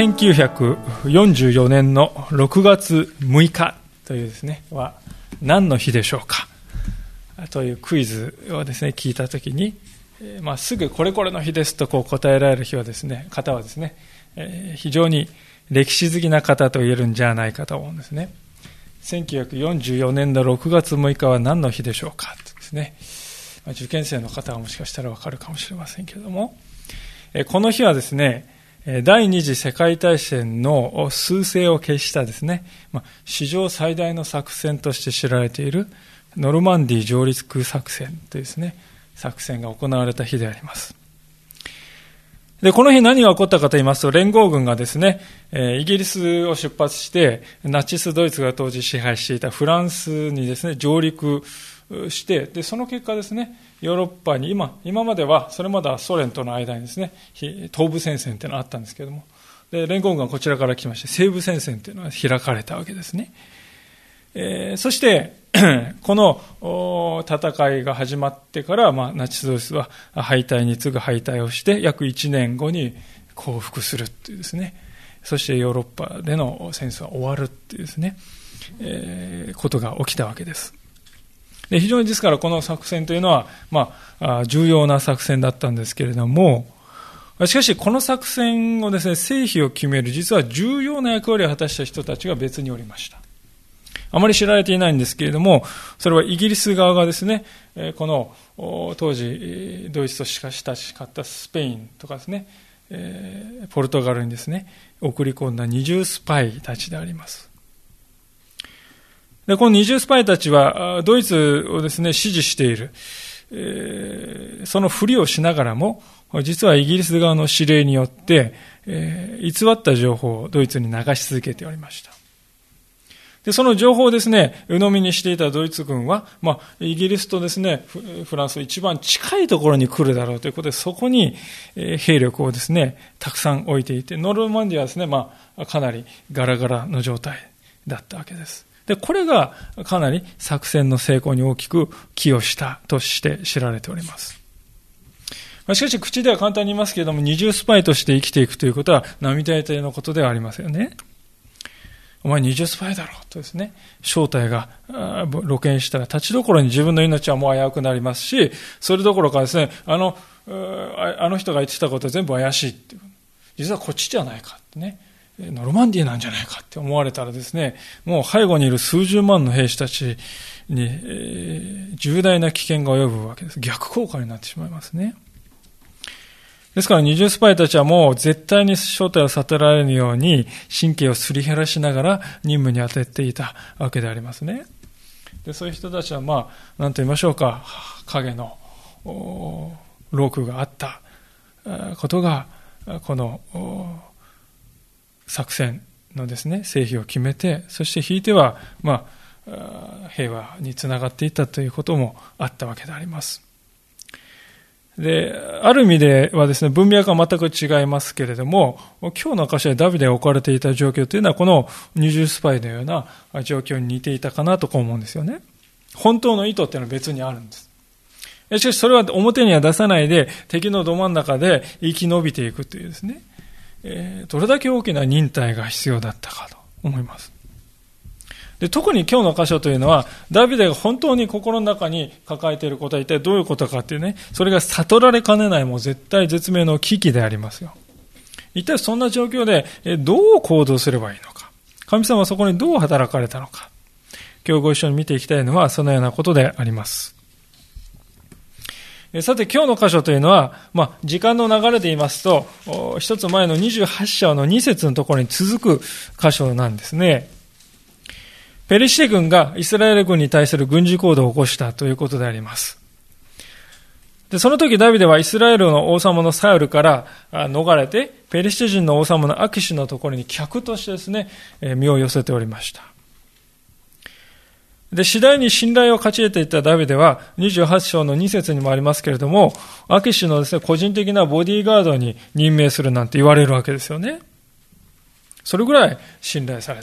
1944年の6月6日というですね、は何の日でしょうか。というクイズをですね、聞いたときに、まあ、すぐこれこれの日ですとこう答えられる日はですね、方はですね、え、非常に歴史好きな方と言えるんじゃないかと思うんですね。1944年の6月6日は何の日でしょうかとですね、ま、受験生の方はもしかしたらわかるかもしれませんけれども、えこの日はですね、第二次世界大戦の趨勢を消したですね、まあ、史上最大の作戦として知られているノルマンディ上陸作戦というですね、作戦が行われた日であります。で、この日何が起こったかと言いますと、連合軍がですね、イギリスを出発して、ナチスドイツが当時支配していたフランスにですね、上陸して、で、その結果ですね、ヨーロッパに今、今までは、それまではソ連との間にですね、東部戦線っていうのがあったんですけれども、で、連合軍がこちらから来まして、西部戦線っていうのが開かれたわけですね。えー、そして、この戦いが始まってから、まあ、ナチスドイツは敗退に次ぐ敗退をして、約1年後に降伏するっていうですね、そしてヨーロッパでの戦争は終わるっていうですね、えー、ことが起きたわけです。で非常にですからこの作戦というのは、まあ、重要な作戦だったんですけれども、しかしこの作戦をですね、成否を決める実は重要な役割を果たした人たちが別におりました。あまり知られていないんですけれども、それはイギリス側がですね、この当時ドイツとしか親しかったスペインとかですね、ポルトガルにですね、送り込んだ二重スパイたちであります。で、この二重スパイたちは、ドイツをですね、支持している。えー、そのふりをしながらも、実はイギリス側の指令によって、えー、偽った情報をドイツに流し続けておりました。で、その情報をですね、鵜呑みにしていたドイツ軍は、まあ、イギリスとですね、フランス一番近いところに来るだろうということで、そこに、え、兵力をですね、たくさん置いていて、ノルマンディはですね、まあ、かなりガラガラの状態だったわけです。で、これがかなり作戦の成功に大きく寄与したとして知られております。しかし、口では簡単に言いますけれども、二重スパイとして生きていくということは、並大抵のことではありませんよね。お前二重スパイだろうとですね、正体が露見したら、立ちどころに自分の命はもう危うくなりますし、それどころかですね、あの、あの人が言ってたことは全部怪しいっていう。実はこっちじゃないかってね。ノルマンディーなんじゃないかって思われたらですね、もう背後にいる数十万の兵士たちに、えー、重大な危険が及ぶわけです。逆効果になってしまいますね。ですから二重スパイたちはもう絶対に正体を悟られるように神経をすり減らしながら任務に当てていたわけでありますね。でそういう人たちはまあ、なんと言いましょうか、影のロークがあったことが、この作戦のですね、成否を決めて、そしてひいては、まあ、平和につながっていったということもあったわけであります。で、ある意味ではですね、文脈は全く違いますけれども、今日の証でダビデが置かれていた状況というのは、この二重スパイのような状況に似ていたかなとこう思うんですよね。本当の意図っていうのは別にあるんです。しかしそれは表には出さないで、敵のど真ん中で生き延びていくというですね、え、どれだけ大きな忍耐が必要だったかと思います。で特に今日の箇所というのは、ダビデが本当に心の中に抱えていることは一体どういうことかっていうね、それが悟られかねないもう絶対絶命の危機でありますよ。一体そんな状況でどう行動すればいいのか。神様はそこにどう働かれたのか。今日ご一緒に見ていきたいのはそのようなことであります。さて今日の箇所というのは、まあ、時間の流れで言いますと、一つ前の28章の2節のところに続く箇所なんですね。ペリシテ軍がイスラエル軍に対する軍事行動を起こしたということであります。で、その時ダビデはイスラエルの王様のサウルから逃れて、ペリシテ人の王様のアキシのところに客としてですね、身を寄せておりました。で、次第に信頼を勝ち得ていったダビデは、28章の2節にもありますけれども、アキシのですね、個人的なボディーガードに任命するなんて言われるわけですよね。それぐらい信頼され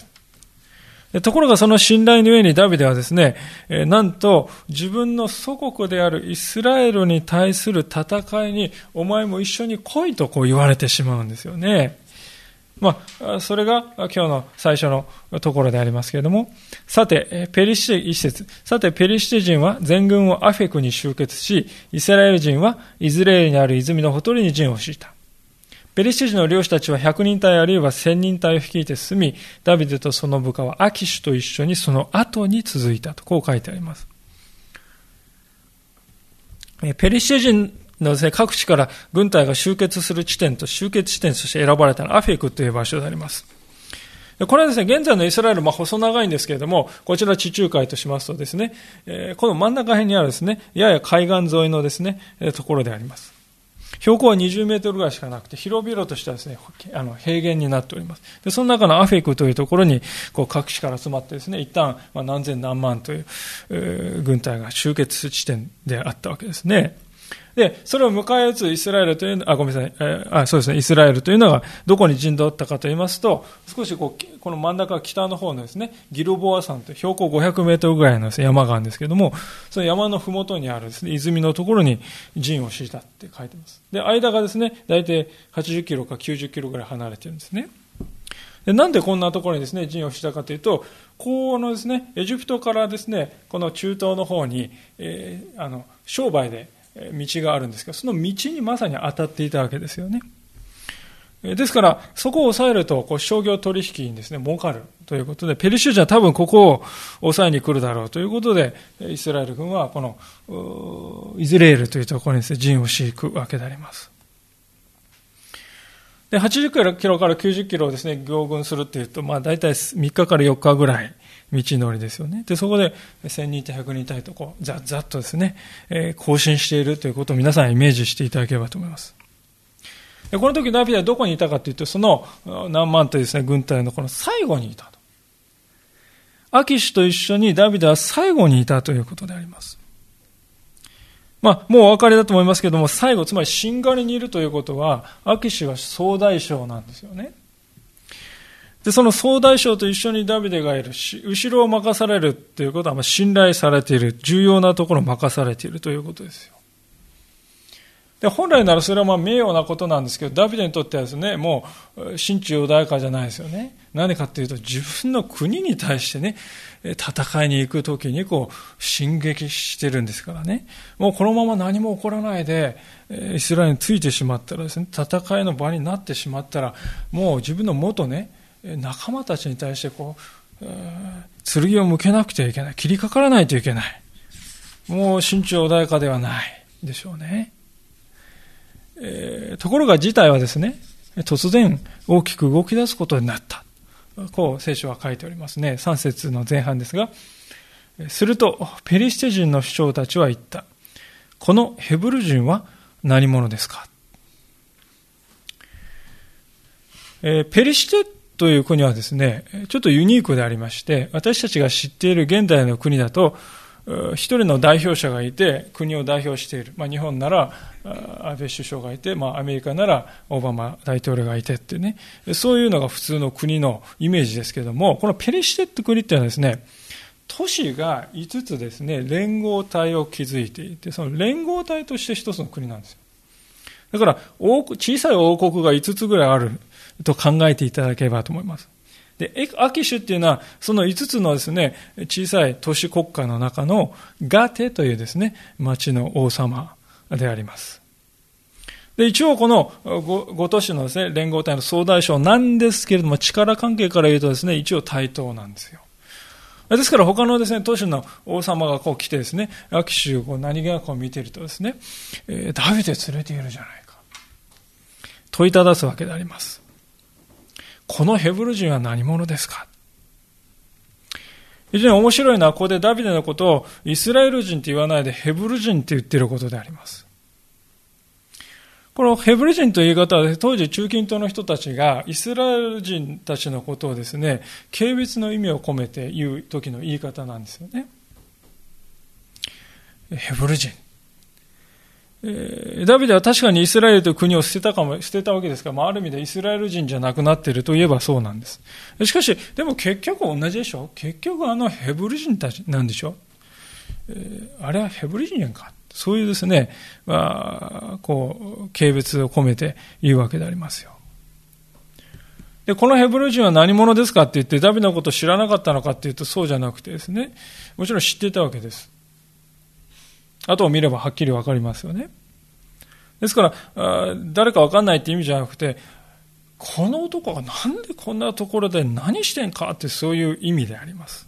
ところがその信頼の上にダビデはですね、なんと自分の祖国であるイスラエルに対する戦いにお前も一緒に来いとこう言われてしまうんですよね。まあ、それが今日の最初のところでありますけれども、さて、ペリシテ、一節。さて、ペリシテ人は全軍をアフェクに集結し、イスラエル人はイズレールにある泉のほとりに陣を敷いた。ペリシテ人の領主たちは100人隊あるいは1000人隊を率いて進み、ダビデとその部下はアキシュと一緒にその後に続いたと、こう書いてあります。ペリシテ人各地から軍隊が集結する地点と集結地点として選ばれたのはアフェクという場所であります。これはですね、現在のイスラエル、まあ、細長いんですけれども、こちら地中海としますとですね、この真ん中辺にあるですね、やや海岸沿いのですね、ところであります。標高は20メートルぐらいしかなくて、広々としたですね、あの平原になっております。で、その中のアフェクというところに、こう各地から集まってですね、一旦、まあ、何千何万という、軍隊が集結する地点であったわけですね。で、それを迎え撃つイスラエルというの、あ、ごめんなさい、えー、あ、そうですね、イスラエルというのがどこに陣取ったかと言いますと、少しこう、この真ん中北の方のですね、ギルボア山という標高500メートルぐらいの、ね、山があるんですけれども、その山のふもとにあるですね、泉のところに陣を敷いたって書いてます。で、間がですね、大体80キロか90キロぐらい離れてるんですね。でなんでこんなところにですね、陣をしたかというと、このですね、エジプトからですね、この中東の方に、えー、あの、商売で道があるんですけど、その道にまさに当たっていたわけですよね。ですから、そこを抑えると、こう商業取引にですね、儲かるということで、ペルシュ人は多分ここを抑えに来るだろうということで、イスラエル軍はこの、イズレールというところにですね、陣を敷くわけであります。で、80キロから90キロをですね、行軍するっていうと、まあ大体3日から4日ぐらい道のりですよね。で、そこで1000人対100人対とこう、ざっざっとですね、えー、更新しているということを皆さんイメージしていただければと思います。でこの時ダビデはどこにいたかというと、その何万というですね、軍隊のこの最後にいたと。アキシと一緒にダビデは最後にいたということであります。まあ、もうお分かりだと思いますけども、最後、つまりしんがりにいるということは、アキシは総大将なんですよね。で、その総大将と一緒にダビデがいるし、後ろを任されるということは、信頼されている、重要なところを任されているということですよ。で、本来ならそれはまあ名誉なことなんですけど、ダビデにとってはですね、もう、心中穏やかじゃないですよね。何かっていうと、自分の国に対してね、戦いに行くときにこう、進撃してるんですからね。もうこのまま何も起こらないで、イスラエルについてしまったらですね、戦いの場になってしまったら、もう自分の元ね、仲間たちに対してこう、剣を向けなくてはいけない。切りかからないといけない。もう心中穏やかではないでしょうね。えー、ところが事態はですね、突然大きく動き出すことになった。こう聖書は書いておりますね。3節の前半ですが、すると、ペリシテ人の首長たちは言った。このヘブル人は何者ですか、えー、ペリシテという国はですね、ちょっとユニークでありまして、私たちが知っている現代の国だと、一人の代表者がいて、国を代表している。まあ、日本なら安倍首相がいて、まあ、アメリカならオバマ大統領がいてってね、そういうのが普通の国のイメージですけれども、このペリシテって国っていうのはですね、都市が5つですね、連合体を築いていて、その連合体として一つの国なんですよ。だから、小さい王国が5つぐらいあると考えていただければと思います。で、アキシュっていうのは、その5つのですね、小さい都市国家の中のガテというですね、町の王様であります。で、一応この 5, 5都市のですね、連合体の総大将なんですけれども、力関係から言うとですね、一応対等なんですよ。ですから他のですね、都市の王様がこう来てですね、アキシュを何気なく見てるとですね、えー、ダビデ連れているじゃないか。問いただすわけであります。このヘブル人は何者ですか？非常に面白いのは、ここでダビデのことをイスラエル人って言わないでヘブル人って言ってることであります。このヘブル人という言い方は、当時中近東の人たちがイスラエル人たちのことをですね、軽蔑の意味を込めて言う時の言い方なんですよね。ヘブル人。え、ダビデは確かにイスラエルという国を捨てたかも、捨てたわけですから、まあ、ある意味でイスラエル人じゃなくなっているといえばそうなんです。しかし、でも結局同じでしょ？結局あのヘブル人たちなんでしょ、えー、あれはヘブル人やんか？そういうですね、まあ、こう、軽蔑を込めて言うわけでありますよ。で、このヘブル人は何者ですかって言って、ダビのことを知らなかったのかっていうと、そうじゃなくてですね、もちろん知っていたわけです。後を見ればはっきりわかりますよね。ですから、誰かわかんないって意味じゃなくて、この男がなんでこんなところで何してんかってそういう意味であります。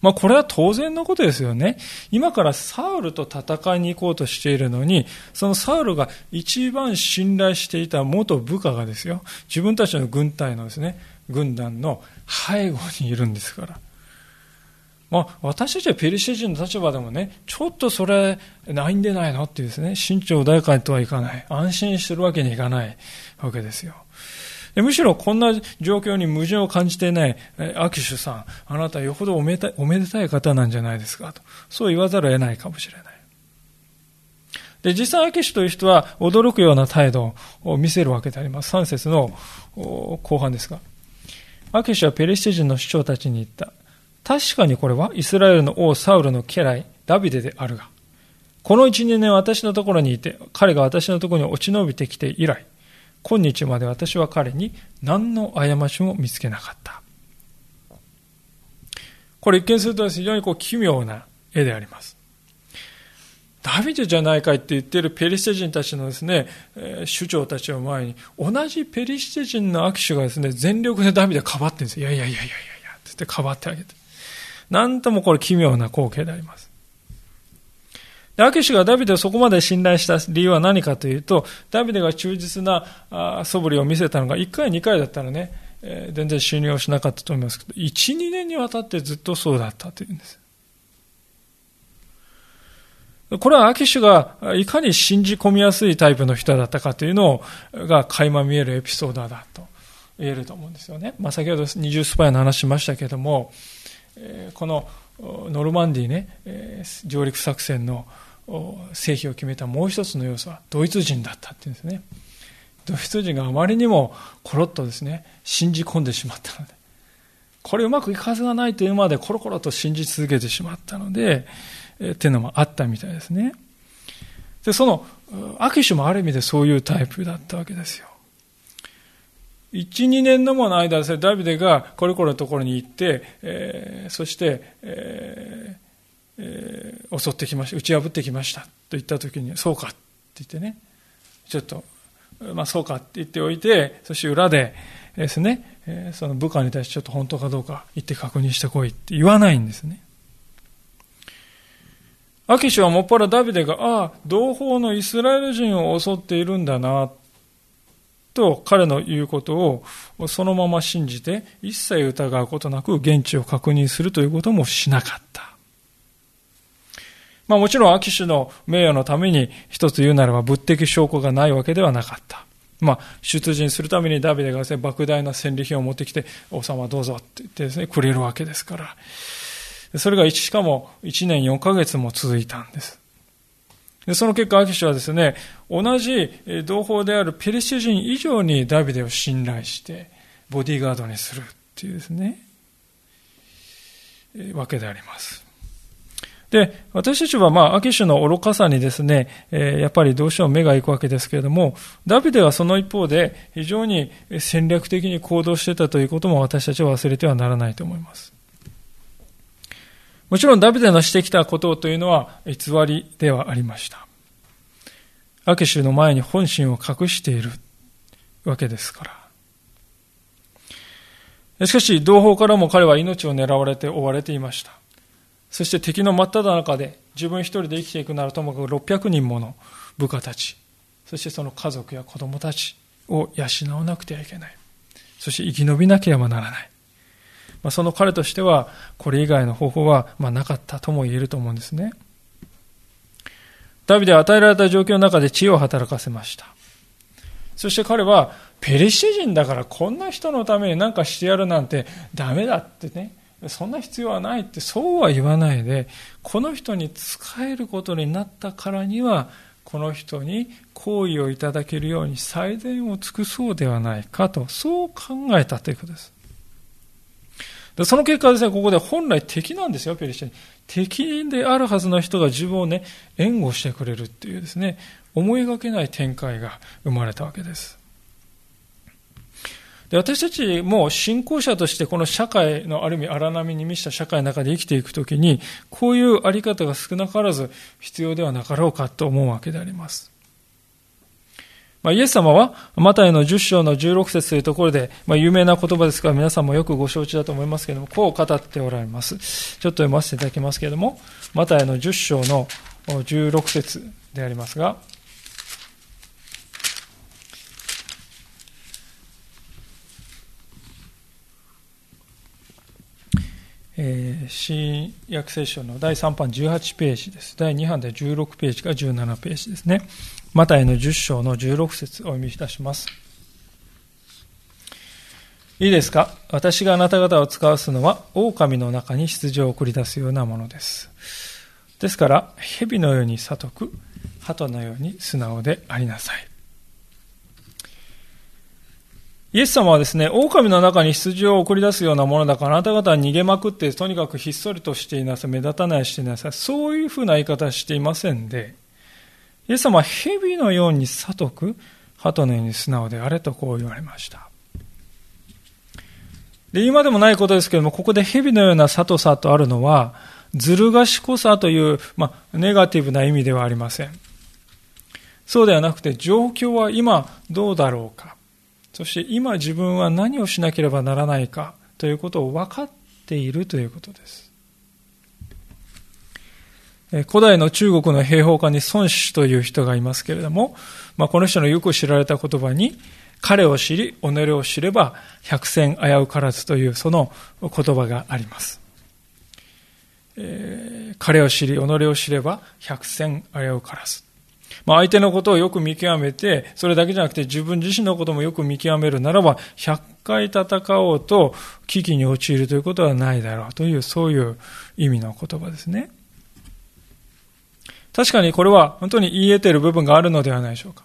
まあこれは当然のことですよね。今からサウルと戦いに行こうとしているのに、そのサウルが一番信頼していた元部下がですよ、自分たちの軍隊のですね、軍団の背後にいるんですから。まあ、私たちはペリシテ人の立場でもね、ちょっとそれないんでないのっていうですね、慎重大会とはいかない。安心してるわけにいかないわけですよ。むしろこんな状況に矛盾を感じていないアキシュさん、あなたはよほどおめでたい方なんじゃないですかと。そう言わざるを得ないかもしれない。で、実際アキシュという人は驚くような態度を見せるわけであります。3節の後半ですが。アキシュはペリシテ人の首長たちに言った。確かにこれはイスラエルの王サウルの家来、ダビデであるが、この一、二年私のところにいて、彼が私のところに落ち延びてきて以来、今日まで私は彼に何の過ちも見つけなかった。これ一見すると非常にこう奇妙な絵であります。ダビデじゃないかいって言っているペリシテ人たちのですね、え、首長たちを前に、同じペリシテ人の握手がですね、全力でダビデかばってるんですよ。いやいやいやいやいやいや、ってってかばってあげて。なんともこれ奇妙な光景であります。でアキシがダビデをそこまで信頼した理由は何かというと、ダビデが忠実な素振りを見せたのが1回、2回だったらね、えー、全然信用しなかったと思いますけど、1、2年にわたってずっとそうだったというんです。これはアキシュがいかに信じ込みやすいタイプの人だったかというのが垣間見えるエピソードだと言えると思うんですよね。まあ、先ほど二重スパイの話しましたけれども、このノルマンディーね、上陸作戦の成否を決めたもう一つの要素はドイツ人だったっていうんですね。ドイツ人があまりにもコロッとですね、信じ込んでしまったので、これうまくいくはずがないというまでコロコロと信じ続けてしまったので、えっていうのもあったみたいですね。で、その、アキシュもある意味でそういうタイプだったわけですよ。1、2年のもの間で、ダビデがこれこれのところに行って、えー、そして、えーえー、襲ってきました、打ち破ってきましたと言ったときに、そうかって言ってね、ちょっと、まあそうかって言っておいて、そして裏でですね、えー、その部下に対してちょっと本当かどうか言って確認してこいって言わないんですね。アキシュはもっぱらダビデが、ああ、同胞のイスラエル人を襲っているんだな、と彼の言うことをそのまま信じて、一切疑うことなく現地を確認するということもしなかった。まあもちろん、アキシュの名誉のために一つ言うならば物的証拠がないわけではなかった。まあ、出陣するためにダビデがですね、莫大な戦利品を持ってきて、王様どうぞって言ってですね、くれるわけですから。それがしかも1年4ヶ月も続いたんです。でその結果、アキシはですね、同じ同胞であるペリシテ人以上にダビデを信頼して、ボディーガードにするっていうですね、わけであります。で、私たちは、まあ、アキシュの愚かさにですね、え、やっぱりどうしても目が行くわけですけれども、ダビデはその一方で非常に戦略的に行動してたということも私たちは忘れてはならないと思います。もちろんダビデのしてきたことというのは偽りではありました。アキシュの前に本心を隠しているわけですから。しかし、同胞からも彼は命を狙われて追われていました。そして敵の真っ只中で自分一人で生きていくならともかく600人もの部下たち、そしてその家族や子供たちを養わなくてはいけない。そして生き延びなければならない。まあ、その彼としては、これ以外の方法はまなかったとも言えると思うんですね。ダビデは与えられた状況の中で知恵を働かせました。そして彼は、ペリシ人だからこんな人のために何かしてやるなんてダメだってね、そんな必要はないって、そうは言わないで、この人に仕えることになったからには、この人に好意をいただけるように最善を尽くそうではないかと、そう考えたということです。でその結果ですね、ここで本来敵なんですよ、ペリシテに。敵であるはずの人が自分をね、援護してくれるっていうですね、思いがけない展開が生まれたわけです。で私たちも信仰者としてこの社会のある意味荒波に満ちた社会の中で生きていくときに、こういうあり方が少なからず必要ではなかろうかと思うわけであります。まあ、イエス様は、マタイの10章の16節というところで、まあ、有名な言葉ですから皆さんもよくご承知だと思いますけれども、こう語っておられます。ちょっと読ませていただきますけれども、マタイの10章の16節でありますが、えー、新約聖書の第3版18ページです。第2版で16ページか17ページですね。マタイの10章の16節お読みいたします。いいですか？私があなた方を使わすのは、狼の中に羊を送り出すようなものです。ですから、蛇のように悟く、鳩のように素直でありなさい。イエス様はですね、狼の中に羊を送り出すようなものだから、あなた方は逃げまくって、とにかくひっそりとしていなさい、目立たないしていなさい。そういうふうな言い方していませんで、イエス様は蛇のように悟く、鳩のように素直であれとこう言われました。で、今でもないことですけども、ここで蛇のような悟さとあるのは、ずる賢さという、まあ、ネガティブな意味ではありません。そうではなくて、状況は今どうだろうか。そして今自分は何をしなければならないかということを分かっているということです。古代の中国の兵法家に孫子という人がいますけれども、まあ、この人のよく知られた言葉に、彼を知り、己を知れば百戦危うからずというその言葉があります。えー、彼を知り、己を知れば百戦危うからず。まあ、相手のことをよく見極めて、それだけじゃなくて自分自身のこともよく見極めるならば、100回戦おうと危機に陥るということはないだろうという、そういう意味の言葉ですね。確かにこれは本当に言い得ている部分があるのではないでしょうか。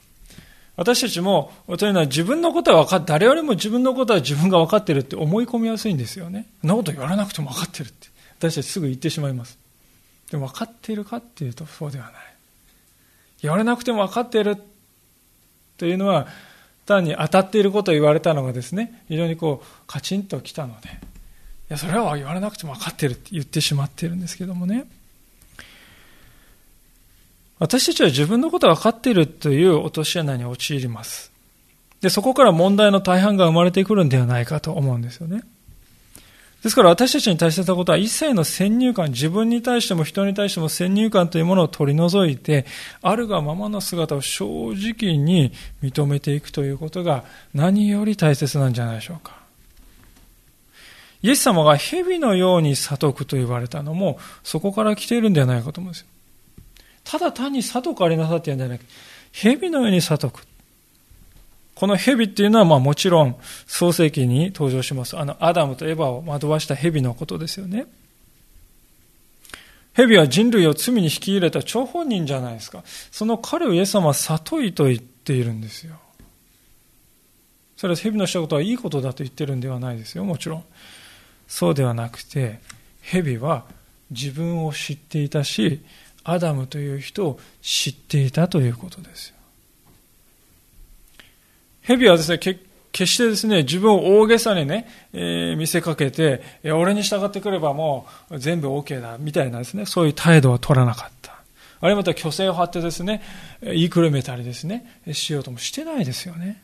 私たちも、というのは自分のことは分かっ、誰よりも自分のことは自分が分かってるって思い込みやすいんですよね。そんなこと言わなくても分かってるって。私たちすぐ言ってしまいます。でも分かっているかっていうとそうではない。言われなくても分かっているというのは、単に当たっていることを言われたのがですね、非常にこう、カチンときたので、いや、それは言われなくても分かってるって言ってしまっているんですけどもね。私たちは自分のことが分かっているという落とし穴に陥ります。で、そこから問題の大半が生まれてくるんではないかと思うんですよね。ですから私たちに大切なことは一切の先入観、自分に対しても人に対しても先入観というものを取り除いて、あるがままの姿を正直に認めていくということが何より大切なんじゃないでしょうか。イエス様が蛇のように悟くと言われたのも、そこから来ているんではないかと思うんですよ。ただ単に悟くありなさって言うんじゃなくて、蛇のように悟く。この蛇っていうのは、まあもちろん創世記に登場します。あの、アダムとエヴァを惑わした蛇のことですよね。蛇は人類を罪に引き入れた張本人じゃないですか。その彼をイエス様は悟いと言っているんですよ。それは蛇のしたことはいいことだと言ってるんではないですよ、もちろん。そうではなくて、蛇は自分を知っていたし、アダムという人を知っていたということですよ。蛇はですね、決してですね、自分を大げさにね、えー、見せかけて、俺に従ってくればもう全部 OK だ、みたいなですね、そういう態度は取らなかった。あるいはまた虚勢を張ってですね、言いくるめたりですね、しようともしてないですよね。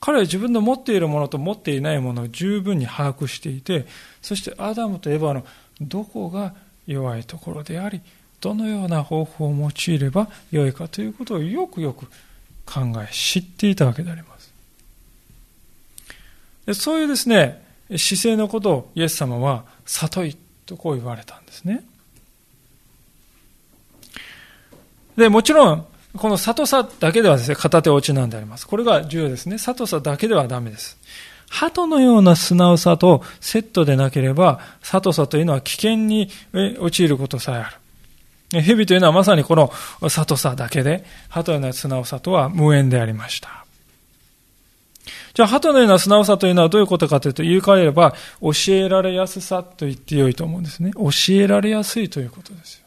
彼は自分の持っているものと持っていないものを十分に把握していて、そしてアダムとエヴァのどこが弱いところであり、どのような方法を用いればよいかということをよくよく考え、知っていたわけであります。でそういうですね、姿勢のことをイエス様は、悟いとこう言われたんですね。で、もちろん、この里さだけではですね、片手落ちなんであります。これが重要ですね。里さだけではダメです。鳩のような素直さとセットでなければ、里さというのは危険に陥ることさえある。蛇というのはまさにこの里さだけで、鳩のような素直さとは無縁でありました。じゃあ、鳩のような素直さというのはどういうことかというと、言い換えれば、教えられやすさと言ってよいと思うんですね。教えられやすいということですよ。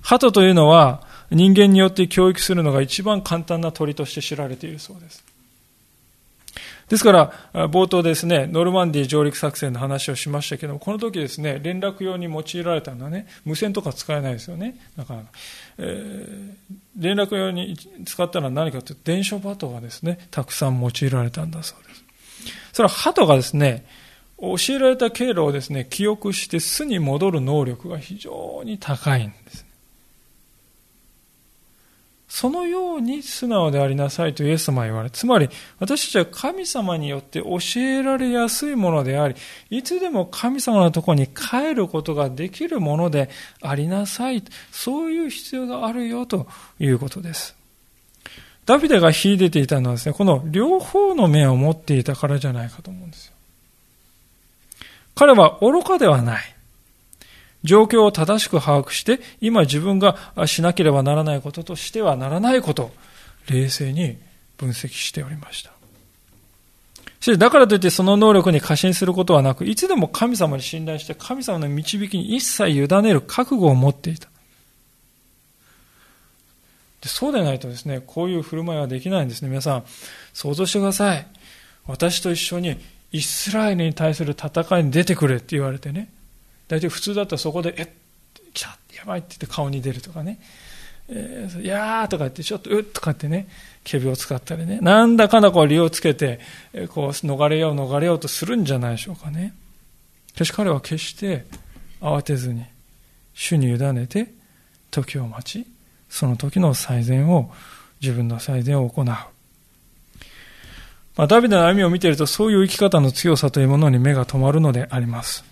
鳩というのは、人間によって教育するのが一番簡単な鳥として知られているそうです。ですから、冒頭ですね、ノルマンディ上陸作戦の話をしましたけども、この時ですね、連絡用に用いられたのはね、無線とか使えないですよね。だから、えー、連絡用に使ったのは何かというと、電書バトがですね、たくさん用いられたんだそうです。それは鳩がですね、教えられた経路をですね、記憶して巣に戻る能力が非常に高いんです。そのように素直でありなさいとイエス様は言われ、つまり私たちは神様によって教えられやすいものであり、いつでも神様のところに帰ることができるものでありなさい。そういう必要があるよということです。ダビデが秀でていたのはですね、この両方の面を持っていたからじゃないかと思うんですよ。彼は愚かではない。状況を正しく把握して、今自分がしなければならないこととしてはならないことを冷静に分析しておりました。しだからといってその能力に過信することはなく、いつでも神様に信頼して神様の導きに一切委ねる覚悟を持っていた。でそうでないとですね、こういう振る舞いはできないんですね。皆さん、想像してください。私と一緒にイスラエルに対する戦いに出てくれって言われてね。大体普通だったらそこで、えっ、来たやばいって言って顔に出るとかね。えー、いやーとか言って、ちょっとうっとかってね、ケビを使ったりね、なんだかんだこう理由をつけて、えこう逃れよう逃れようとするんじゃないでしょうかね。しかし彼は決して慌てずに、主に委ねて、時を待ち、その時の最善を、自分の最善を行う。まあ、ダビデの歩みを見ていると、そういう生き方の強さというものに目が止まるのであります。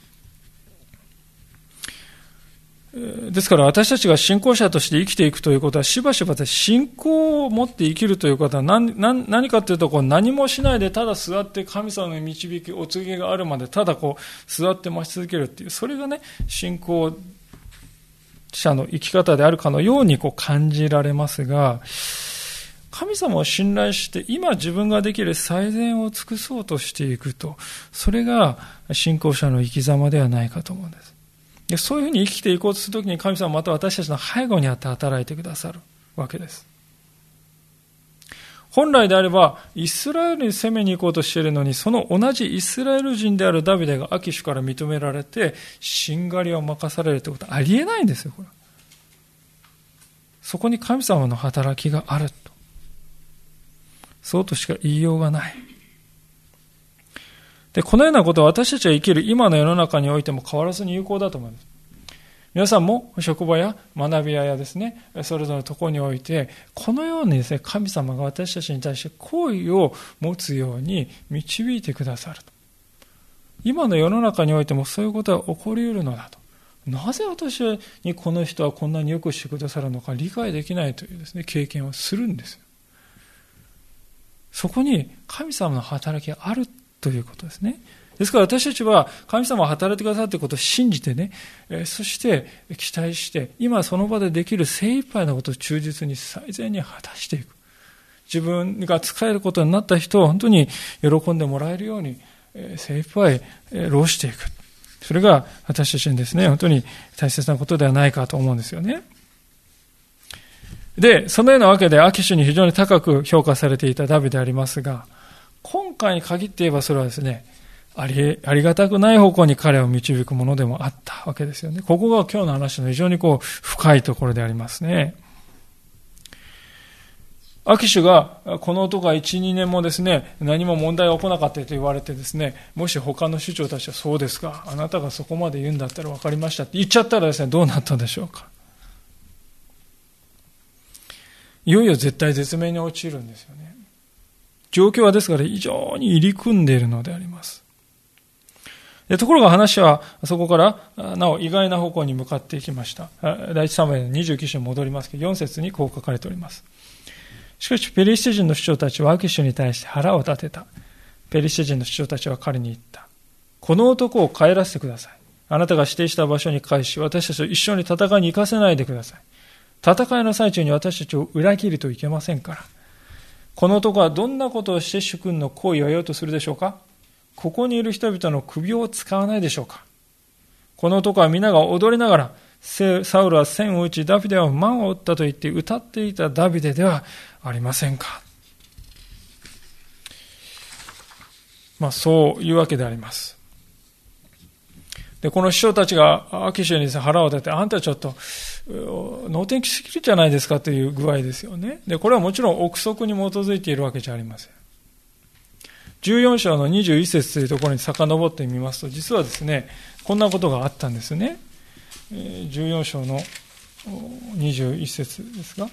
ですから私たちが信仰者として生きていくということはしばしば信仰を持って生きるということは何何かというと何もしないでただ座って神様の導き、お告げがあるまでただこう座って待ち続けるっていう、それがね、信仰者の生き方であるかのようにこう感じられますが、神様を信頼して今自分ができる最善を尽くそうとしていくと、それが信仰者の生き様ではないかと思うんです。でそういうふうに生きていこうとするときに神様はまた私たちの背後にあって働いてくださるわけです。本来であれば、イスラエルに攻めに行こうとしているのに、その同じイスラエル人であるダビデがアキシュから認められて、しんがりを任されるということはありえないんですよ、これ。そこに神様の働きがあると。そうとしか言いようがない。で、このようなことは私たちが生きる今の世の中においても変わらずに有効だと思います。皆さんも職場や学び屋やですね、それぞれのところにおいて、このようにですね、神様が私たちに対して好意を持つように導いてくださると。今の世の中においてもそういうことが起こり得るのだと。なぜ私にこの人はこんなによくしてくださるのか理解できないというですね、経験をするんです。そこに神様の働きがあるということですね。ですから私たちは神様が働いてくださるということを信じてね、そして期待して、今その場でできる精一杯なことを忠実に最善に果たしていく。自分が使えることになった人を本当に喜んでもらえるように精一杯労していく。それが私たちにですね、本当に大切なことではないかと思うんですよね。で、そのようなわけで、アキシュに非常に高く評価されていたダビでありますが、今回に限って言えばそれはですね、あり、ありがたくない方向に彼を導くものでもあったわけですよね。ここが今日の話の非常にこう、深いところでありますね。アキシュが、この男が1、2年もですね、何も問題が起こなかったと言われてですね、もし他の首長たちはそうですか、あなたがそこまで言うんだったら分かりましたって言っちゃったらですね、どうなったでしょうか。いよいよ絶対絶命に陥るんですよね。状況はですから非常に入り組んでいるのであります。でところが話はそこからなお意外な方向に向かっていきました。第一サムエルの29章に戻りますけど、4節にこう書かれております。しかし、ペリシテ人の首長たちはアキシュに対して腹を立てた。ペリシテ人の首長たちは彼に言った。この男を帰らせてください。あなたが指定した場所に返し、私たちと一緒に戦いに行かせないでください。戦いの最中に私たちを裏切るといけませんから。この男はどんなことをして主君の行為を得ようとするでしょうか？ここにいる人々の首を使わないでしょうか？この男は皆が踊りながら、サウルは千を打ち、ダビデは万を打ったと言って歌っていたダビデではありませんか？まあ、そういうわけであります。で、この師匠たちがアキシュに腹を立てて、あんたちょっと、能天気すぎるじゃないですかという具合ですよね。で、これはもちろん憶測に基づいているわけじゃありません。14章の21節というところに遡ってみますと、実はですね、こんなことがあったんですね。14章の21節ですが。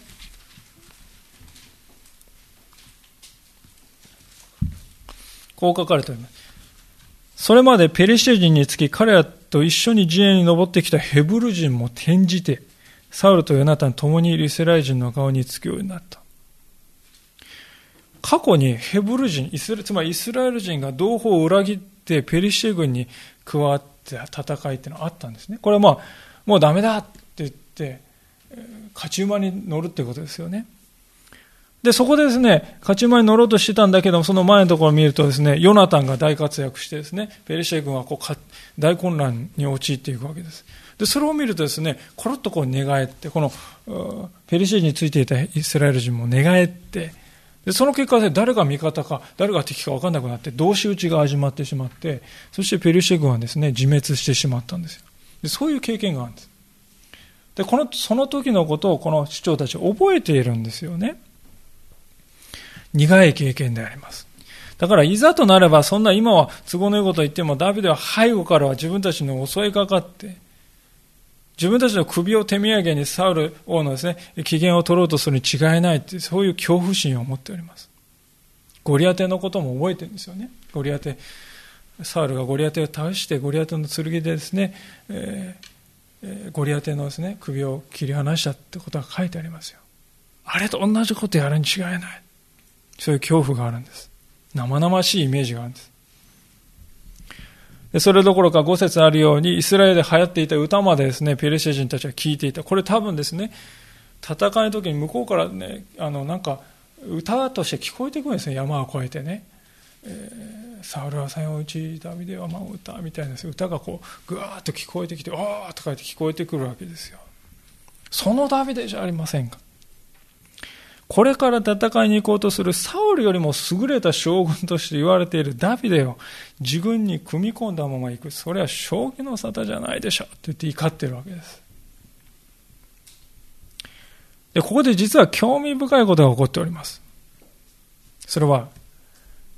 こう書かれております。それまでペリシテ人につき彼らと一緒に陣営に登ってきたヘブル人も転じて、サウルとヨナタン共にいるイスラエル人の顔につくようになった。過去にヘブル人、イスつまりイスラエル人が同胞を裏切ってペリシテ軍に加わって戦いっていうのはあったんですね。これはまあ、もうダメだって言って、勝ち馬に乗るってことですよね。で、そこでですね、勝ち馬に乗ろうとしてたんだけどその前のところを見るとですね、ヨナタンが大活躍してですね、ペリシテ軍はこう大混乱に陥っていくわけです。で、それを見るとですね、コロッとこう寝返って、この、ペリシテについていたイスラエル人も寝返って、で、その結果で誰が味方か、誰が敵か分かんなくなって、同士討ちが始まってしまって、そしてペルシェ軍はですね、自滅してしまったんですよ。でそういう経験があるんです。で、この、その時のことをこの市長たち覚えているんですよね。苦い経験であります。だから、いざとなれば、そんな今は都合のいいことを言っても、ダビデは背後からは自分たちの襲いかかって、自分たちの首を手土産にサウル王のですね、機嫌を取ろうとするに違いないっていう、そういう恐怖心を持っております。ゴリアテのことも覚えてるんですよね。ゴリアテ、サウルがゴリアテを倒して、ゴリアテの剣でですね、えー、ゴリアテのですね、首を切り離したってことが書いてありますよ。あれと同じことやるに違いない。そういう恐怖があるんです。生々しいイメージがあるんです。それどころか5節あるように、イスラエルで流行っていた歌までですね、ペルシア人たちは聴いていた。これ多分ですね、戦いの時に向こうからね、あの、なんか、歌として聞こえてくるんですね、山を越えてね。えー、サウルはさようち、ダビデはまあ歌みたいな歌がこう、ぐわーっと聞こえてきて、あーっとか言って聞こえてくるわけですよ。そのダビデじゃありませんか。これから戦いに行こうとするサウルよりも優れた将軍として言われているダビデを自分に組み込んだまま行く。それは将棋の沙汰じゃないでしょって言って怒ってるわけです。で、ここで実は興味深いことが起こっております。それは、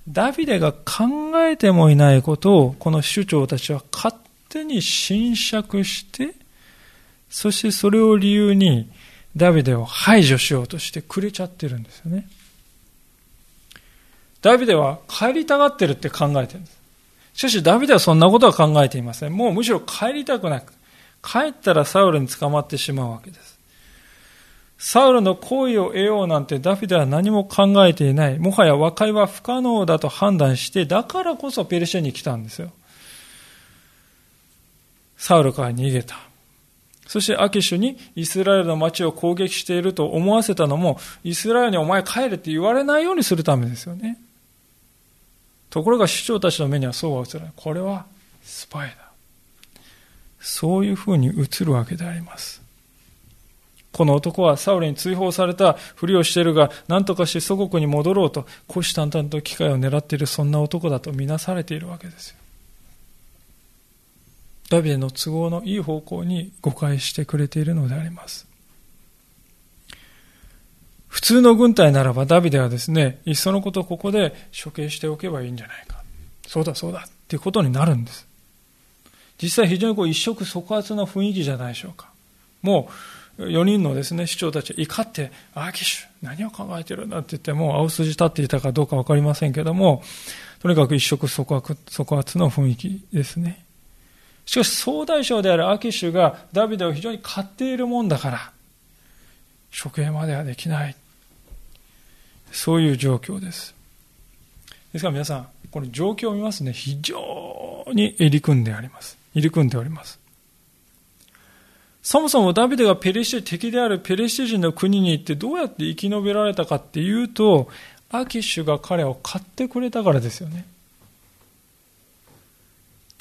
ダビデが考えてもいないことをこの首長たちは勝手に侵釈して、そしてそれを理由にダビデを排除しようとしてくれちゃってるんですよね。ダビデは帰りたがってるって考えてるんです。しかしダビデはそんなことは考えていません。もうむしろ帰りたくなく、帰ったらサウルに捕まってしまうわけです。サウルの行為を得ようなんてダビデは何も考えていない。もはや和解は不可能だと判断して、だからこそペルシャに来たんですよ。サウルから逃げた。そしてアキシュにイスラエルの町を攻撃していると思わせたのも、イスラエルにお前帰れって言われないようにするためですよね。ところが首長たちの目にはそうは映らない。これはスパイだ。そういうふうに映るわけであります。この男はサウルに追放されたふりをしているが、何とかして祖国に戻ろうと、虎視眈々と機会を狙っているそんな男だとみなされているわけですよ。ダビデの都合のいい方向に誤解してくれているのであります。普通の軍隊ならばダビデはですね、いっそのことここで処刑しておけばいいんじゃないか。そうだそうだっていうことになるんです。実際非常にこう一触即発な雰囲気じゃないでしょうか。もう4人のですね、市長たち怒って、アーキッシュ、何を考えてるんだって言って、もう青筋立っていたかどうかわかりませんけども、とにかく一触即発の雰囲気ですね。しかし、総大将であるアキシュがダビデを非常に買っているもんだから、処刑まではできない。そういう状況です。ですから皆さん、この状況を見ますね、非常に入り組んであります。入り組んでおります。そもそもダビデがペリシテ敵であるペリシテ人の国に行ってどうやって生き延びられたかっていうと、アキッシュが彼を買ってくれたからですよね。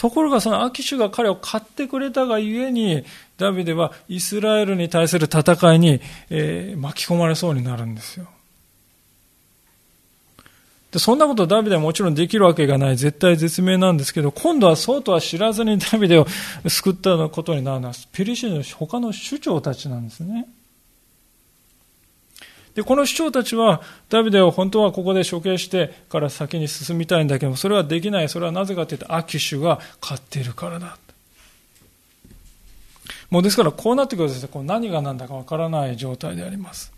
ところがそのアキシュが彼を買ってくれたがゆえに、ダビデはイスラエルに対する戦いに、えー、巻き込まれそうになるんですよ。で、そんなことダビデはもちろんできるわけがない、絶対絶命なんですけど、今度はそうとは知らずにダビデを救ったことになるのは、ペリシテの他の首長たちなんですね。で、この首長たちは、ダビデを本当はここで処刑してから先に進みたいんだけども、それはできない。それはなぜかというと、アキシュが勝っているからだ。もうですから、こうなってくるとですね、こう何が何だかわからない状態であります。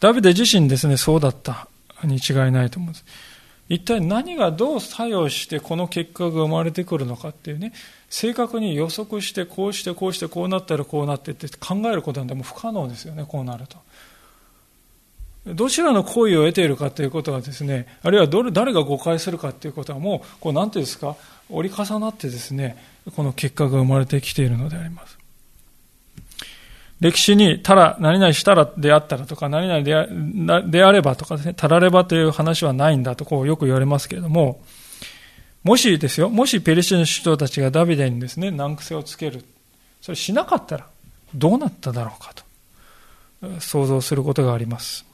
ダビデ自身ですね、そうだったに違いないと思うんです。一体何がどう作用してこの結果が生まれてくるのかっていうね、正確に予測して、こうして、こうして、こうなったらこうなってって考えることなんてもう不可能ですよね、こうなると。どちらの行為を得ているかということはですね、あるいはどれ誰が誤解するかということはもう、こう、なんていうんですか、折り重なってですね、この結果が生まれてきているのであります。歴史に、たら、何々したらであったらとか、何々であであればとかですね、たらればという話はないんだとこうよく言われますけれども、もしですよ、もしペリシテの首長たちがダビデにですね、難癖をつける。それしなかったら、どうなっただろうかと、想像することがあります。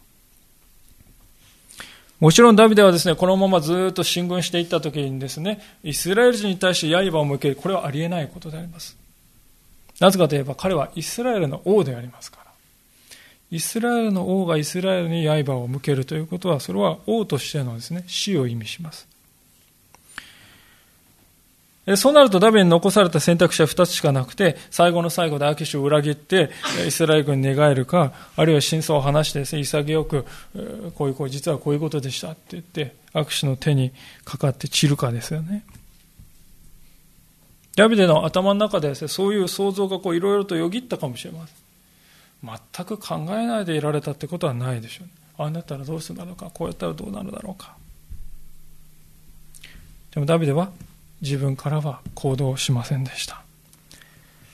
もちろんダビデはですね、このままずっと進軍していった時にですね、イスラエル人に対して刃を向ける、これはありえないことであります。なぜかといえば彼はイスラエルの王でありますから。イスラエルの王がイスラエルに刃を向けるということは、それは王としてのですね、死を意味します。そうなるとダビデに残された選択肢は2つしかなくて、最後の最後でアキシュを裏切って、イスラエル軍に寝返るか、あるいは真相を話してですね、潔く、こういうこう、実はこういうことでしたって言って、アキシュの手にかかって散るかですよね。ダビデの頭の中でね、そういう想像がこういろいろとよぎったかもしれません。全く考えないでいられたってことはないでしょう、ね。ああなったらどうするんだろうか、こうやったらどうなるだろうか。でもダビデは自分からは行動しませんでした。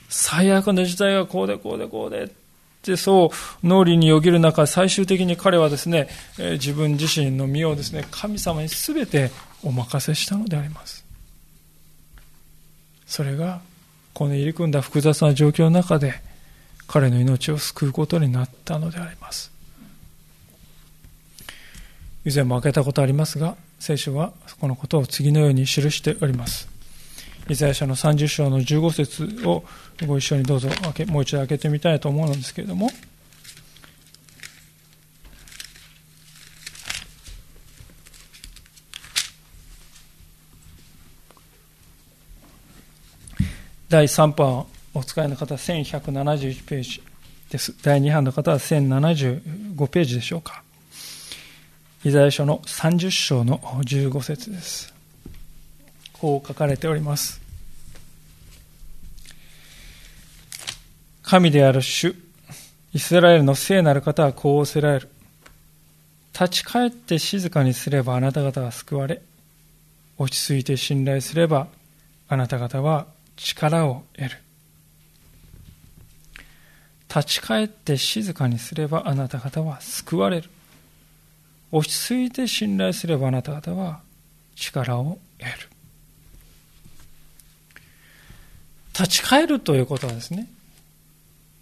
最悪の事態がこうでこうでこうでってそう脳裏によぎる中、最終的に彼はですね、自分自身の身をですね、神様に全てお任せしたのであります。それがこの入り組んだ複雑な状況の中で彼の命を救うことになったのであります。以前も開けたことありますが聖書はこのことを次のように記しております。イザヤ書の30章の15節をご一緒にどうぞもう一度開けてみたいと思うのですけれども第3版をお使いの方は1171ページです。第2版の方は1075ページでしょうか。イザヤ書の30章の15節です。こう書かれております。神である主、イスラエルの聖なる方はこうおせられる。立ち返って静かにすればあなた方は救われ、落ち着いて信頼すればあなた方は力を得る。立ち返って静かにすればあなた方は救われる。落ち着いて信頼すればあなた方は力を得る。立ち返るということはですね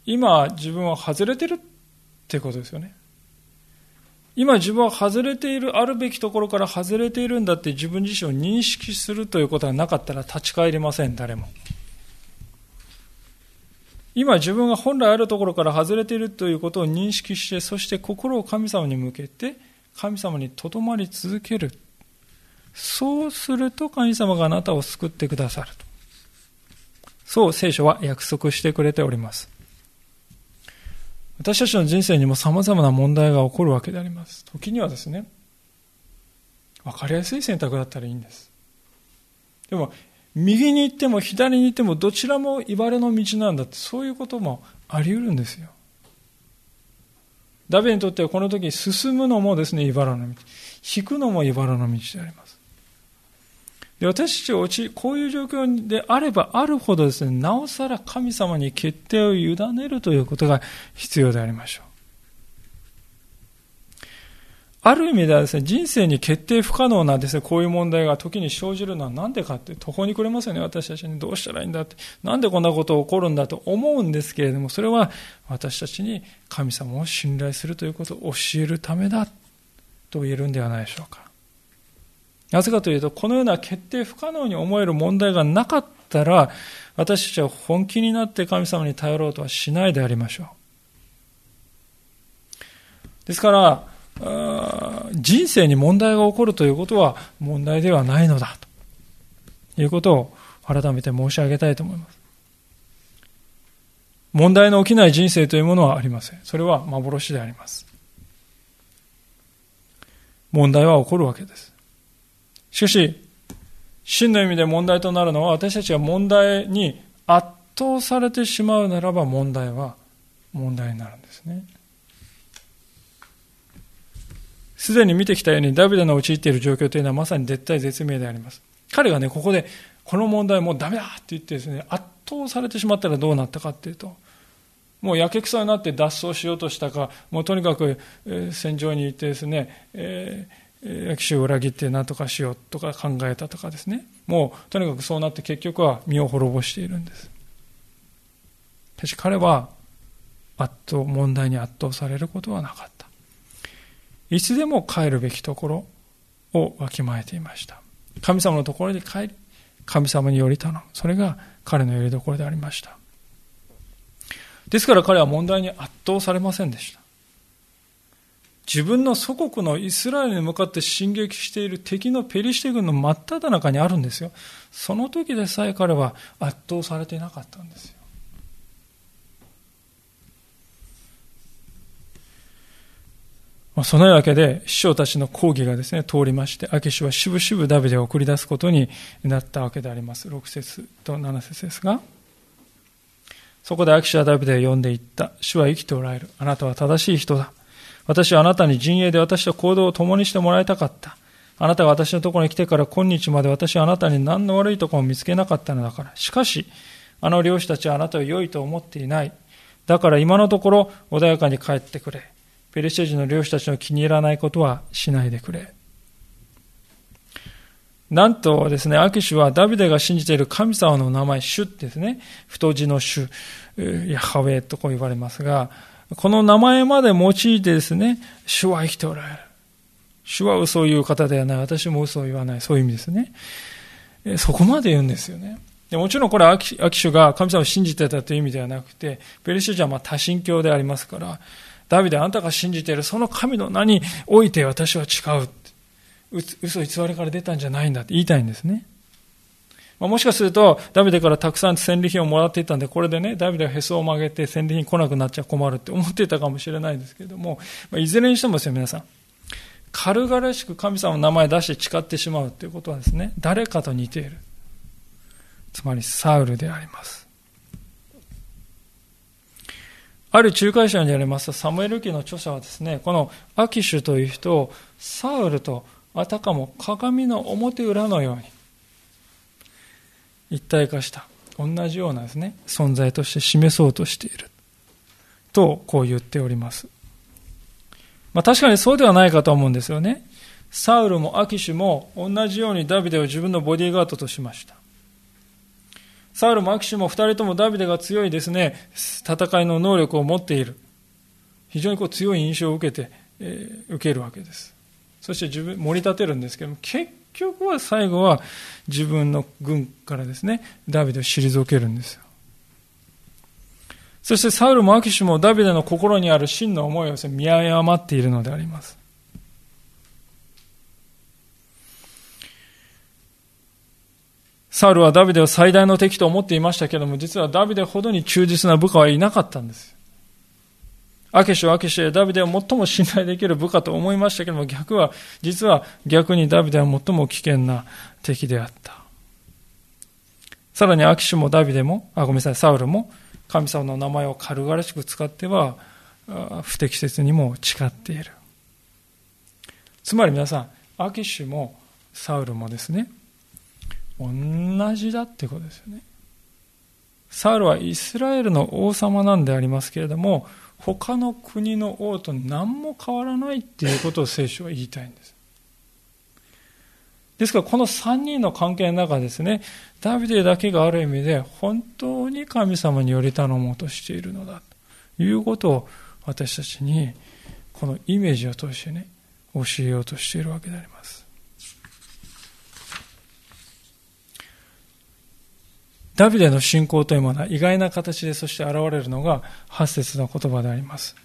今自分は外れてるってことですよね。今自分は外れているあるべきところから外れているんだって自分自身を認識するということがなかったら立ち返りません誰も。今自分が本来あるところから外れているということを認識して、そして心を神様に向けて、神様にとどまり続ける。そうすると神様があなたを救ってくださると。そう聖書は約束してくれております。私たちの人生にも様々な問題が起こるわけであります。時にはですね、わかりやすい選択だったらいいんです。でも、右に行っても左に行ってもどちらも茨の道なんだって、そういうこともあり得るんですよ。ダビデにとってはこの時進むのもですね、茨の道。引くのも茨の道であります。で私たちはこういう状況であればあるほどですね、なおさら神様に決定を委ねるということが必要でありましょう。ある意味ではですね、人生に決定不可能なですね、こういう問題が時に生じるのは何でかって、途方に暮れますよね、私たちにどうしたらいいんだって、なんでこんなこと起こるんだと思うんですけれども、それは私たちに神様を信頼するということを教えるためだと言えるんではないでしょうか。なぜかというと、このような決定不可能に思える問題がなかったら、私たちは本気になって神様に頼ろうとはしないでありましょう。ですから、人生に問題が起こるということは問題ではないのだということを改めて申し上げたいと思います。問題の起きない人生というものはありません。それは幻であります。問題は起こるわけです。しかし、真の意味で問題となるのは私たちが問題に圧倒されてしまうならば問題は問題になるんですね。すでに見てきたようにダビデの陥っている状況というのはまさに絶対絶命であります。彼がね、ここでこの問題もうダメだって言ってですね、圧倒されてしまったらどうなったかっていうと、もうやけくそになって脱走しようとしたか、もうとにかく、戦場に行ってですね、えー、騎手を裏切って何とかしようとか考えたとかですね、もうとにかくそうなって結局は身を滅ぼしているんです。しかし彼は圧倒、問題に圧倒されることはなかった。いつでも帰るべきところをわきまえていました。神様のところに帰り、神様により頼む。それが彼のよりどころでありました。ですから彼は問題に圧倒されませんでした。自分の祖国のイスラエルに向かって進撃している敵のペリシテ軍の真っ只中にあるんですよ。その時でさえ彼は圧倒されていなかったんですよ。まあ、そのわけで、師匠たちの講義がですね、通りまして、アケシはしぶしぶダビデを送り出すことになったわけであります。6節と7節ですが、そこでアキシはダビデを呼んでいった。主は生きておられる。あなたは正しい人だ。私はあなたに陣営で私と行動を共にしてもらいたかった。あなたが私のところに来てから今日まで私はあなたに何の悪いところも見つけなかったのだから。しかし、あの漁師たちはあなたを良いと思っていない。だから今のところ穏やかに帰ってくれ。ペリシテ人の漁師たちの気に入らないことはしないでくれ。なんとですね、アキシュはダビデが信じている神様の名前、主ですね、太字の主、ヤハウェとこう言われますが、この名前まで用いてですね、主は生きておられる。主は嘘を言う方ではない。私も嘘を言わない。そういう意味ですね。そこまで言うんですよね。でもちろんこれはアキシュが神様を信じてたという意味ではなくて、ペリシテ人はま多神教でありますから、ダビデあなたが信じているその神の名において私は違う。嘘偽りから出たんじゃないんだって言いたいんですね。まあ、もしかすると、ダビデからたくさん戦利品をもらっていたんで、これでね、ダビデはへそを曲げて戦利品来なくなっちゃ困るって思っていたかもしれないですけれども、まあ、いずれにしてもですよ、皆さん。軽々しく神様の名前出して誓ってしまうということはですね、誰かと似ている。つまり、サウルであります。ある仲介者にありますサムエル記の著者はですね、このアキシュという人をサウルとあたかも鏡の表裏のように一体化した同じようなですね、存在として示そうとしている。と、こう言っております。まあ確かにそうではないかと思うんですよね。サウルもアキシュも同じようにダビデを自分のボディーガードとしました。サウルもアキシも二人ともダビデが強いですね、戦いの能力を持っている。非常にこう強い印象を受けて、えー、受けるわけです。そして自分、盛り立てるんですけども、結局は最後は自分の軍からですね、ダビデを退けるんですよ。そしてサウルもアキシもダビデの心にある真の思いを見誤っているのであります。サウルはダビデを最大の敵と思っていましたけれども、実はダビデほどに忠実な部下はいなかったんです。アケシュ、アケシュダビデを最も信頼できる部下と思いましたけれども、逆は、実は逆にダビデは最も危険な敵であった。さらにアキシュもダビデも、あ、ごめんなさい、サウルも、神様の名前を軽々しく使っては、不適切にも誓っている。つまり皆さん、アキシュもサウルもですね、同じだってことですよね。サウルはイスラエルの王様なんでありますけれども、他の国の王と何も変わらないっていうことを聖書は言いたいんです。ですから、この3人の関係の中ですね、ダビデだけがある意味で本当に神様により頼もうとしているのだということを私たちにこのイメージを通してね、教えようとしているわけであります。ダビデの信仰というものは意外な形でそして現れるのが8節の言葉であります。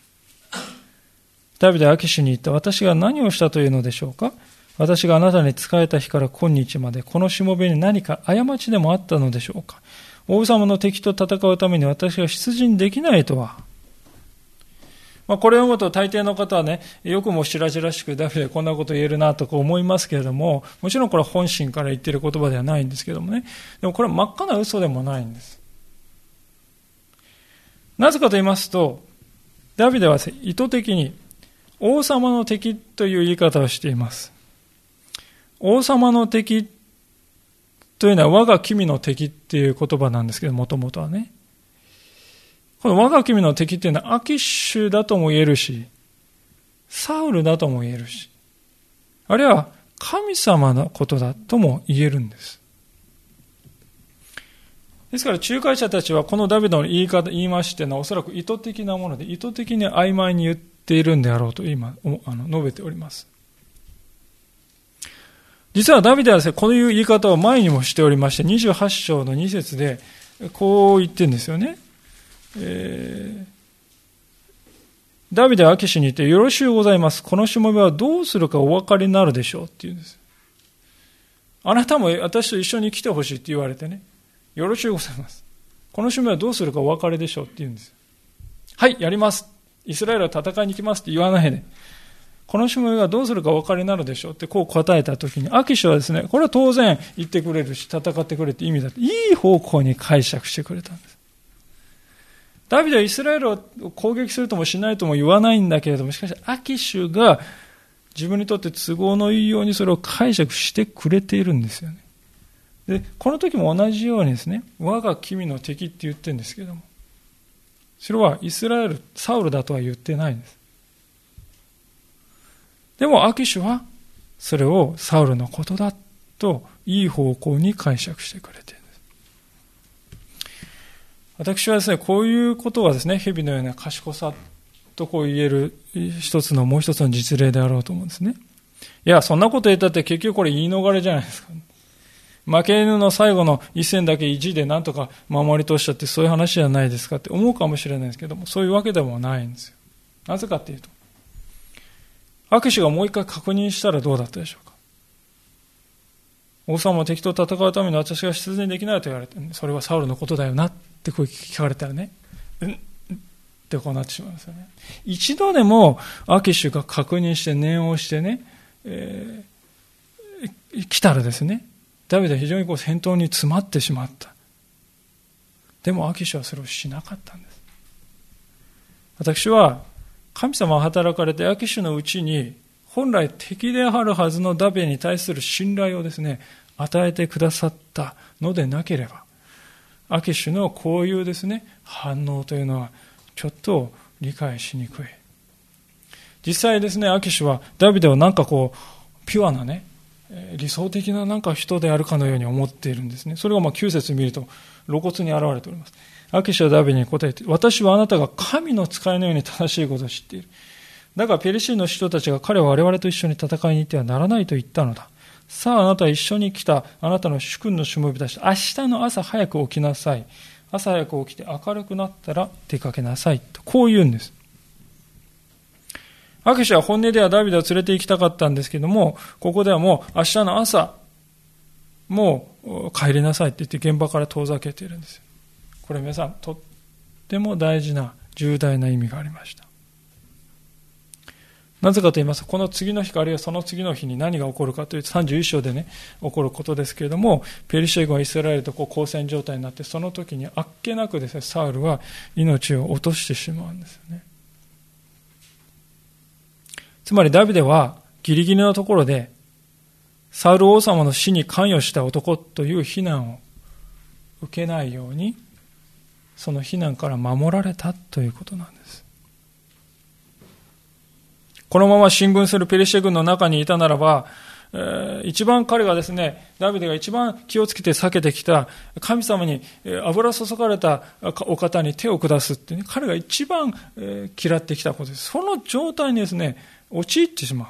ダビデはアキシュに言った私が何をしたというのでしょうか？私があなたに仕えた日から今日までこのしもべに何か過ちでもあったのでしょうか？王様の敵と戦うために私が出陣できないとはまあ、これを読むと大抵の方はね、よくも白々しくダビデこんなこと言えるなとか思いますけれども、もちろんこれは本心から言ってる言葉ではないんですけどもね、でもこれは真っ赤な嘘でもないんです。なぜかと言いますと、ダビデは意図的に王様の敵という言い方をしています。王様の敵というのは我が君の敵っていう言葉なんですけど、もともとはね。この我が君の敵っていうのはアキッシュだとも言えるし、サウルだとも言えるし、あるいは神様のことだとも言えるんです。ですから仲介者たちはこのダビデの言い方、言い回してのはおそらく意図的なもので、意図的に曖昧に言っているんであろうと今、あの述べております。実はダビデはですね、こういう言い方を前にもしておりまして、28章の2節で、こう言ってるんですよね。えー、ダビデはアキシに言って、よろしゅうございます。このしもべはどうするかお分かりになるでしょうって言うんです。あなたも私と一緒に来てほしいって言われてね、よろしゅうございます。このしもべはどうするかお分かりでしょうって言うんです。はい、やります。イスラエルは戦いに行きますって言わないで。このしもべがどうするかお分かりになるでしょうってこう答えたときに、アキシはですね、これは当然言ってくれるし、戦ってくれって意味だって、いい方向に解釈してくれたんです。ダビデはイスラエルを攻撃するともしないとも言わないんだけれども、しかし、アキシュが自分にとって都合のいいようにそれを解釈してくれているんですよね。で、この時も同じようにですね、我が君の敵って言ってるんですけども、それはイスラエル、サウルだとは言ってないんです。でも、アキシュはそれをサウルのことだといい方向に解釈してくれている。私はですね、こういうことはですね、蛇のような賢さとこう言える一つの、もう一つの実例であろうと思うんですね。いや、そんなこと言ったって結局これ言い逃れじゃないですか。負け犬の最後の一戦だけ意地でなんとか守り通したってそういう話じゃないですかって思うかもしれないですけども、そういうわけでもないんですよ。なぜかっていうと、握手がもう一回確認したらどうだったでしょうか。王様は敵と戦うために私が出陣できないと言われて、それはサウルのことだよなってこう聞かれたらね、うんってこうなってしまうんですよね。一度でもアキシュが確認して念をしてね、えー、来たらですね、ダビデは非常にこう戦闘に詰まってしまった。でもアキシュはそれをしなかったんです。私は神様は働かれてアキシュのうちに本来敵であるはずのダビデに対する信頼をですね、与えてくださったのでなければ、アキシュのこういうですね、反応というのはちょっと理解しにくい。実際ですね、アキシュはダビデをなんかこう、ピュアなね、理想的ななんか人であるかのように思っているんですね。それがまあ9節見ると露骨に現れております。アキシュはダビデに答えて、私はあなたが神の使いのように正しいことを知っている。だがペリシーの人たちが彼は我々と一緒に戦いに行ってはならないと言ったのだ。さああなたは一緒に来たあなたの主君のしもべたち、明日の朝早く起きなさい。朝早く起きて明るくなったら出かけなさい。とこう言うんです。アキシは本音ではダビデを連れて行きたかったんですけども、ここではもう明日の朝、もう帰りなさいって言って現場から遠ざけているんです。これ皆さん、とっても大事な重大な意味がありました。なぜかと言いますと、この次の日かあるいはその次の日に何が起こるかというと31章でね、起こることですけれども、ペリシェ軍はイスラエルとこう交戦状態になって、その時にあっけなくですね、サウルは命を落としてしまうんですよね。つまりダビデはギリギリのところで、サウル王様の死に関与した男という非難を受けないように、その非難から守られたということなんです。このまま進軍するペリシェ軍の中にいたならば、一番彼がですね、ダビデが一番気をつけて避けてきた神様に油注がれたお方に手を下すってね、彼が一番、嫌ってきたことです。その状態にですね、陥ってしまう。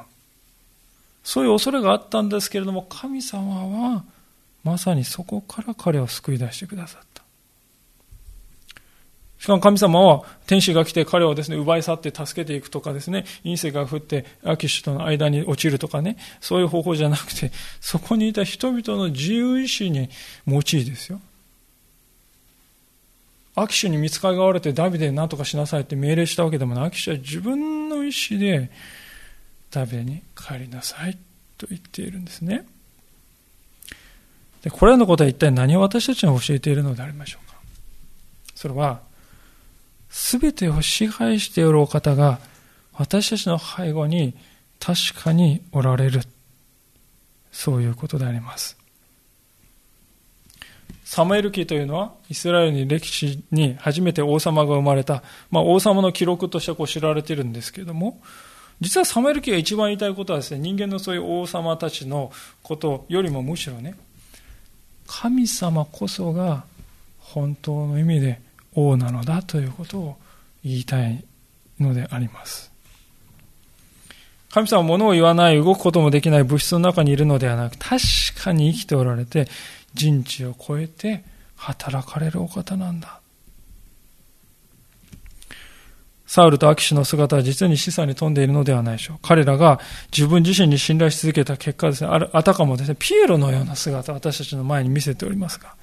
そういう恐れがあったんですけれども、神様はまさにそこから彼を救い出してくださった。しかも神様は天使が来て彼をですね、奪い去って助けていくとかですね、隕石が降ってアキシュとの間に落ちるとかね、そういう方法じゃなくて、そこにいた人々の自由意志に用いですよ。アキシュに見つかりがわれてダビデに何とかしなさいって命令したわけでもない。アキシュは自分の意志でダビデに帰りなさいと言っているんですね。でこれらのことは一体何を私たちに教えているのでありましょうかそれは、すべてを支配しているお方が私たちの背後に確かにおられる。そういうことであります。サムエル記というのは、イスラエルに歴史に初めて王様が生まれた、まあ、王様の記録としてこう知られているんですけれども、実はサムエル記が一番言いたいことはですね、人間のそういう王様たちのことよりもむしろね、神様こそが本当の意味で王なのだということを言いたいのであります。神様は物を言わない、動くこともできない物質の中にいるのではなく、確かに生きておられて、人知を超えて働かれるお方なんだ。サウルとアキシの姿は実に示唆に富んでいるのではないでしょう。彼らが自分自身に信頼し続けた結果ですね、あたかもですね、ピエロのような姿を私たちの前に見せておりますが、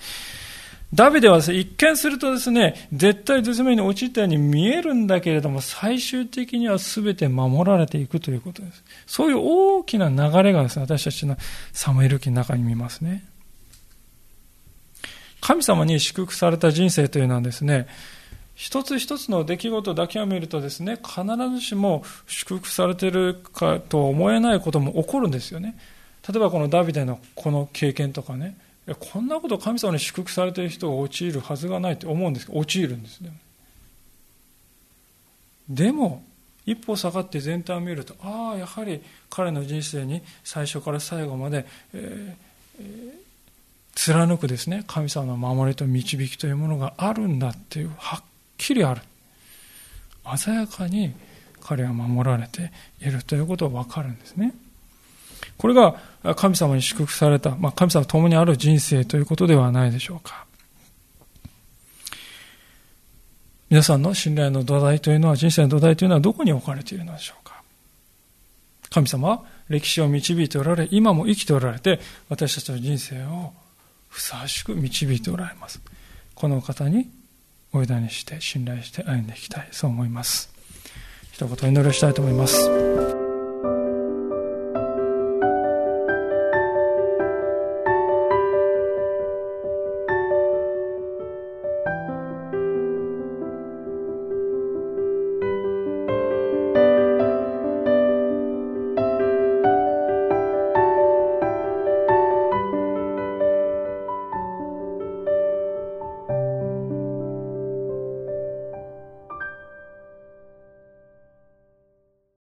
ダビデは、一見するとですね、絶対絶命に陥ったように見えるんだけれども、最終的には全て守られていくということです。そういう大きな流れがですね、私たちのサムエル記の中に見ますね。神様に祝福された人生というのはですね、一つ一つの出来事だけを見るとですね、必ずしも祝福されているかと思えないことも起こるんですよね。例えばこのダビデのこの経験とかね、こんなこと神様に祝福されている人が陥るはずがないって思うんですけど、陥るんですね。でも、一歩下がって全体を見ると、ああ、やはり彼の人生に最初から最後まで、えーえー、貫くですね、神様の守りと導きというものがあるんだっていう、はっきりある。鮮やかに彼は守られているということがわかるんですね。これが神様に祝福された、まあ、神様と共にある人生ということではないでしょうか。皆さんの信頼の土台というのは、人生の土台というのはどこに置かれているのでしょうか。神様は歴史を導いておられ、今も生きておられて、私たちの人生をふさわしく導いておられます。この方にお委ねして、信頼して歩んでいきたい、そう思います。一言お祈りしたいと思います。